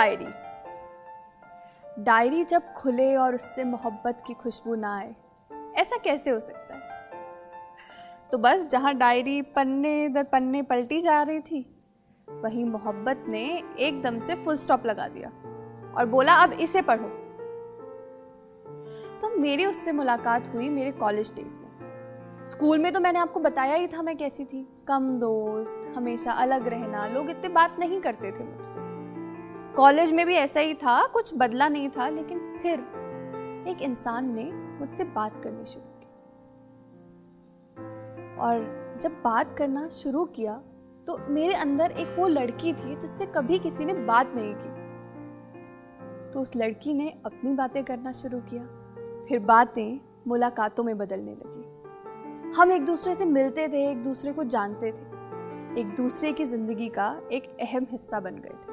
Diary. Diary जब खुले और उससे मोहब्बत की खुशबू ना आए, ऐसा कैसे हो सकता है? तो बस जहाँ डायरी पन्ने दर पन्ने पलटी जा रही थी, वहीं मोहब्बत ने एकदम से फुल स्टॉप लगा दिया और बोला, अब इसे पढ़ो। तो मेरी उससे मुलाकात हुई मेरे कॉलेज डेज़ में। स्कूल में तो मैंने आपको बताया ही था मैं कैसी थी। कम दोस्त, हमेशा अलग रहना, लोग इतने बात नहीं करते थे मुझसे। कॉलेज में भी ऐसा ही था, कुछ बदला नहीं था, लेकिन फिर एक इंसान ने मुझसे बात करनी शुरू की। और जब बात करना शुरू किया तो मेरे अंदर एक वो लड़की थी जिससे कभी किसी ने बात नहीं की। तो उस लड़की ने अपनी बातें करना शुरू किया, फिर बातें मुलाकातों में बदलने लगी। हम एक दूसरे से मिलते थे, एक दूसरे को जानते थे, एक दूसरे की ज़िंदगी का एक अहम हिस्सा बन गए थे।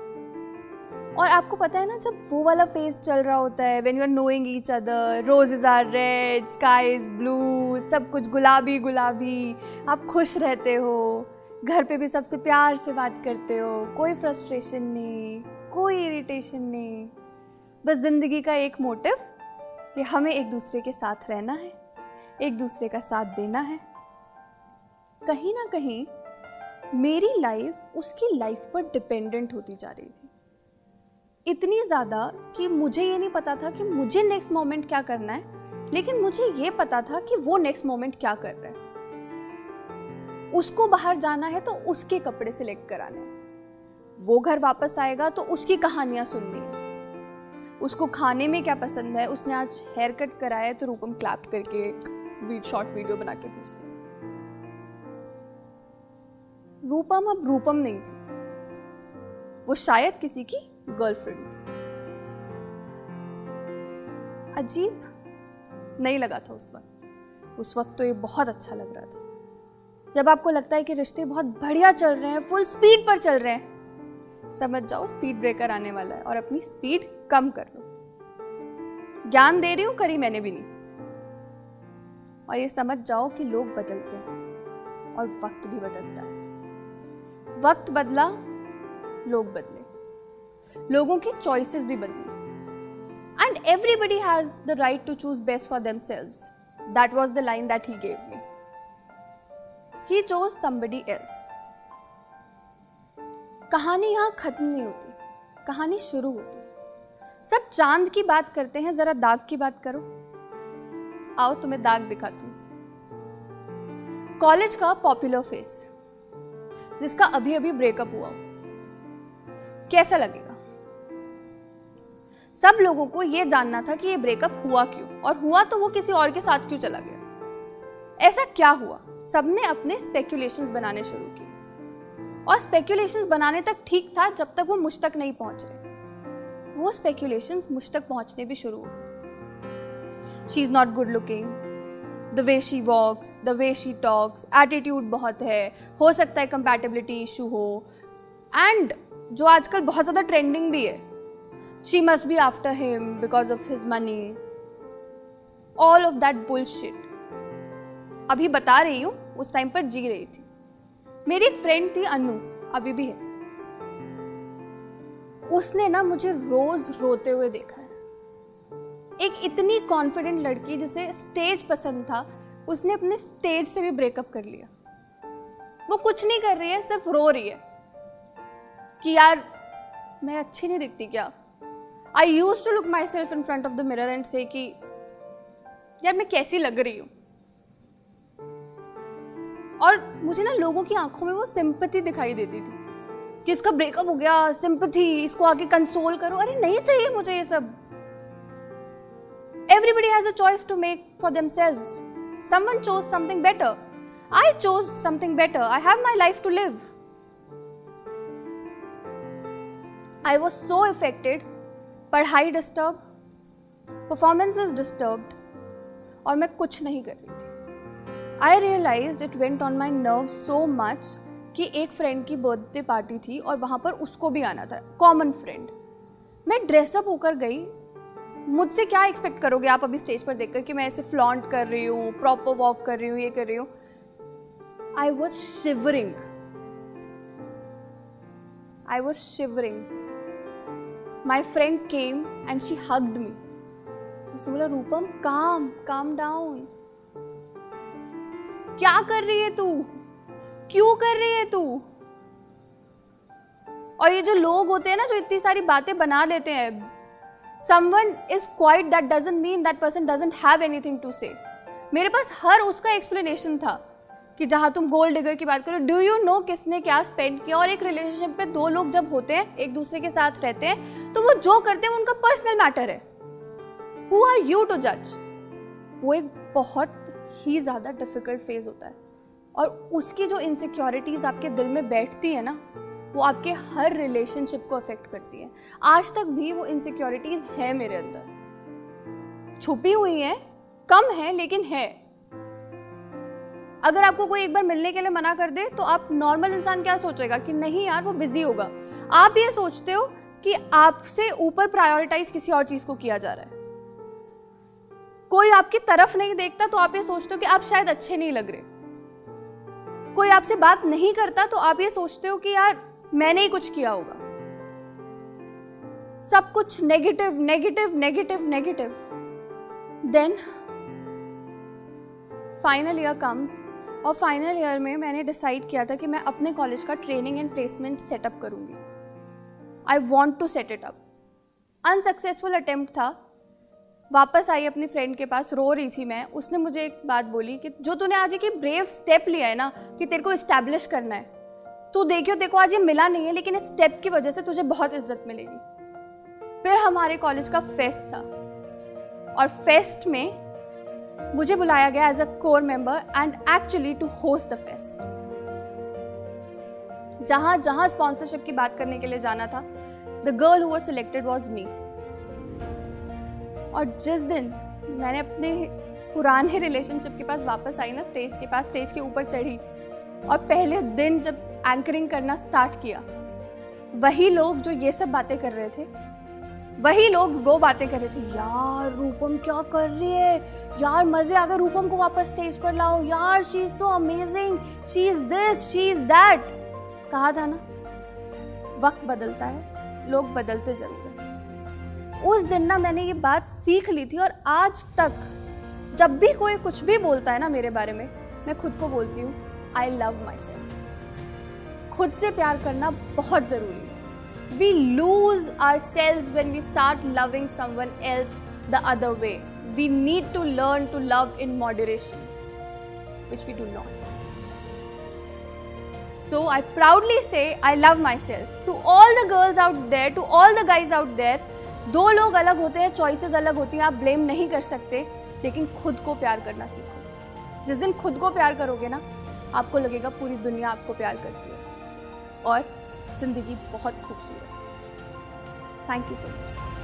और आपको पता है ना, जब वो वाला फ़ेज़ चल रहा होता है when you are knowing each other roses are red sky is blue सब कुछ गुलाबी गुलाबी, आप खुश रहते हो, घर पे भी सबसे प्यार से बात करते हो, कोई फ्रस्ट्रेशन नहीं, कोई इरिटेशन नहीं, बस ज़िंदगी का एक मोटिव कि हमें एक दूसरे के साथ रहना है, एक दूसरे का साथ देना है। कहीं ना कहीं मेरी लाइफ उसकी लाइफ पर डिपेंडेंट होती जा रही थी। इतनी ज़्यादा कि मुझे ये नहीं पता था कि मुझे नेक्स्ट मोमेंट क्या करना है, लेकिन मुझे ये पता था कि वो नेक्स्ट मोमेंट क्या कर रहा है। उसको बाहर जाना है तो उसके कपड़े सिलेक्ट कराने वो घर वापस आएगा तो उसकी कहानियाँ सुननी है। उसको खाने में क्या पसंद है, उसने आज हेयर कट कराया तो रूपम क्लैप करके एक शॉर्ट वीडियो बना के भेजती रूपम अब रूपम नहीं थी। वो शायद किसी की गर्लफ्रेंड अजीब नहीं लगा था उस वक्त। उस वक्त तो ये बहुत अच्छा लग रहा था। जब आपको लगता है कि रिश्ते बहुत बढ़िया चल रहे हैं फुल स्पीड पर चल रहे हैं, समझ जाओ स्पीड ब्रेकर आने वाला है और अपनी स्पीड कम कर लो। ज्ञान दे रही हूँ, करी मैंने भी नहीं। और ये समझ जाओ कि लोग बदलते हैं और वक्त भी बदलता है। वक्त बदला, लोग बदले। लोगों की चॉइसेस भी बदली। And everybody has the right to choose best for themselves that was the line that he gave me he chose somebody else कहानी यहाँ खत्म नहीं होती। कहानी शुरू होती। सब चाँद की बात करते हैं, जरा दाग की बात करो। आओ, तुम्हें दाग दिखाती हूँ। कॉलेज का पॉपुलर फेस, जिसका अभी अभी ब्रेकअप हुआ कैसा लगेगा? सब लोगों को ये जानना था कि ये ब्रेकअप हुआ क्यों? और हुआ तो वो किसी और के साथ क्यों चला गया? ऐसा क्या हुआ? सबने अपने स्पेक्यूलेशंस बनाने शुरू किए। और स्पेक्यूलेशंस बनाने तक ठीक था जब तक वो मुझ तक नहीं पहुँच रहे। वो स्पेक्यूलेशंस मुझ तक पहुँचने भी शुरू हो गए। She is not good looking the way she walks the way she talks attitude बहुत है। हो सकता है कंपैटिबिलिटी इशू हो। एंड जो आजकल बहुत ज़्यादा ट्रेंडिंग भी है she must be after him because of his money all of that bullshit अभी बता रही हूँ, उस टाइम पर जी रही थी। मेरी एक फ्रेंड थी अनु, अभी भी है। उसने ना मुझे रोज रोते हुए देखा है। एक इतनी कॉन्फिडेंट लड़की जिसे स्टेज पसंद था, उसने अपने स्टेज से भी ब्रेकअप कर लिया। वो कुछ नहीं कर रही है, सिर्फ़ रो रही है। कि यार, मैं अच्छी नहीं दिखती क्या? I use to look myself in front of the mirror and say कि, यार, मैं कैसी लग रही हूँ? और मुझे ना लोगों की आँखों में वो सिंपथी दिखाई देती थी कि इसका ब्रेकअप हो गया सिंपथी इसको आगे कंसोल करो। अरे, नहीं चाहिए मुझे ये सब। Everybody has choice to make for themselves someone chose something better I chose something better I have my life to live I was so affected पढ़ाई डिस्टर्ब परफॉर्मेंस इज़ डिस्टर्ब और मैं कुछ नहीं कर रही थी। I realize it went on my nerve so much कि एक फ्रेंड की बर्थडे पार्टी थी और वहाँ पर उसको भी आना था कॉमन फ्रेंड मैं ड्रेसअप होकर गई। मुझसे क्या एक्सपेक्ट करोगे आप अभी स्टेज पर देखकर कि मैं ऐसे फ्लॉन्ट कर रही हूँ प्रॉपर वॉक कर रही हूँ, ये कर रही हूँ? I was shivering I was shivering my friend came and she hugged me उसने बोला, रूपम काम काम डाउन क्या कर रही है तू? क्यों कर रही है तू? और ये जो लोग होते हैं ना, जो इतनी सारी बातें बना देते हैं someone is quiet that doesn't mean that person doesn't have anything to say मेरे पास हर उसका एक्सप्लेनेशन था। कि जहाँ तुम गोल्ड डिगर की बात करो डू यू नो किसने क्या स्पेंड किया? और एक रिलेशनशिप पे दो लोग जब होते हैं, एक दूसरे के साथ रहते हैं तो वो जो करते हैं उनका पर्सनल मैटर है। हु आर यू टू जज वो एक बहुत ही ज़्यादा डिफ़िकल्ट फ़ेज़ होता है। और उसकी जो इनसिक्योरिटीज़ आपके दिल में बैठती है ना, वो आपके हर रिलेशनशिप को अफेक्ट करती है। आज तक भी वो इनसिक्योरिटीज़ है मेरे अंदर। छुपी हुई है, कम है, लेकिन है। अगर आपको कोई एक बार मिलने के लिए मना कर दे तो आप नॉर्मल इंसान क्या सोचेगा कि नहीं यार, वो बिज़ी होगा। आप ये सोचते हो कि आपसे ऊपर प्रायोरिटाइज किसी और चीज़ को किया जा रहा है। कोई आपकी तरफ़ नहीं देखता तो आप ये सोचते हो कि आप शायद अच्छे नहीं लग रहे। कोई आपसे बात नहीं करता तो आप ये सोचते हो कि यार, मैंने ही कुछ किया होगा। सब कुछ negative negative negative negative then final comes और फाइनल ईयर में मैंने डिसाइड किया था कि मैं अपने कॉलेज का ट्रेनिंग एंड प्लेसमेंट सेटअप करूँगी। I want to set it up unsuccessful attempt था। वापस आई अपनी फ्रेंड के पास, रो रही थी मैं। उसने मुझे एक बात बोली कि जो तूने आज एक ब्रेव स्टेप लिया है ना, कि तेरे को इस्टेब्लिश करना है। तू देखियो देखो आज ये मिला नहीं है, लेकिन इस स्टेप की वजह से तुझे बहुत इज़्ज़त मिलेगी। फिर हमारे कॉलेज का फेस्ट था। और फेस्ट में मुझे बुलाया गया as a core member and actually to host the fest जहाँ जहाँ स्पॉन्सरशिप की बात करने के लिए जाना था the girl who selected was me और जिस दिन मैंने अपने पुराने रिलेशनशिप के पास वापस आई ना स्टेज के पास स्टेज के ऊपर चढ़ी, और पहले दिन जब एंकरिंग करना स्टार्ट किया, वही लोग जो ये सब बातें कर रहे थे वही लोग वो बातें कर रहे थे, यार, रूपम क्या कर रही है? यार, मज़े आ गए रूपम को वापस स्टेज पर लाओ। यार she is so amazing she is this she is that कहा था ना, वक्त बदलता है, लोग बदलते ज़रूर उस दिन ना मैंने ये बात सीख ली थी और आज तक, जब भी कोई कुछ भी बोलता है ना मेरे बारे में, मैं खुद को बोलती हूँ आई लव माई सेल्फ खुद से प्यार करना बहुत ज़रूरी है। We lose ourselves when we start loving someone else the other way. We need to learn to love in moderation, which we do not. So I proudly say I love myself. To all the girls out there, to all the guys out there, दो लोग अलग होते हैं choices अलग होती हैं आप blame नहीं कर सकते लेकिन खुद को प्यार करना सीखो जिस दिन खुद को प्यार करोगे ना आपको लगेगा पूरी दुनिया आपको प्यार करती है और ज़िंदगी बहुत खूबसूरत थैंक यू सो मच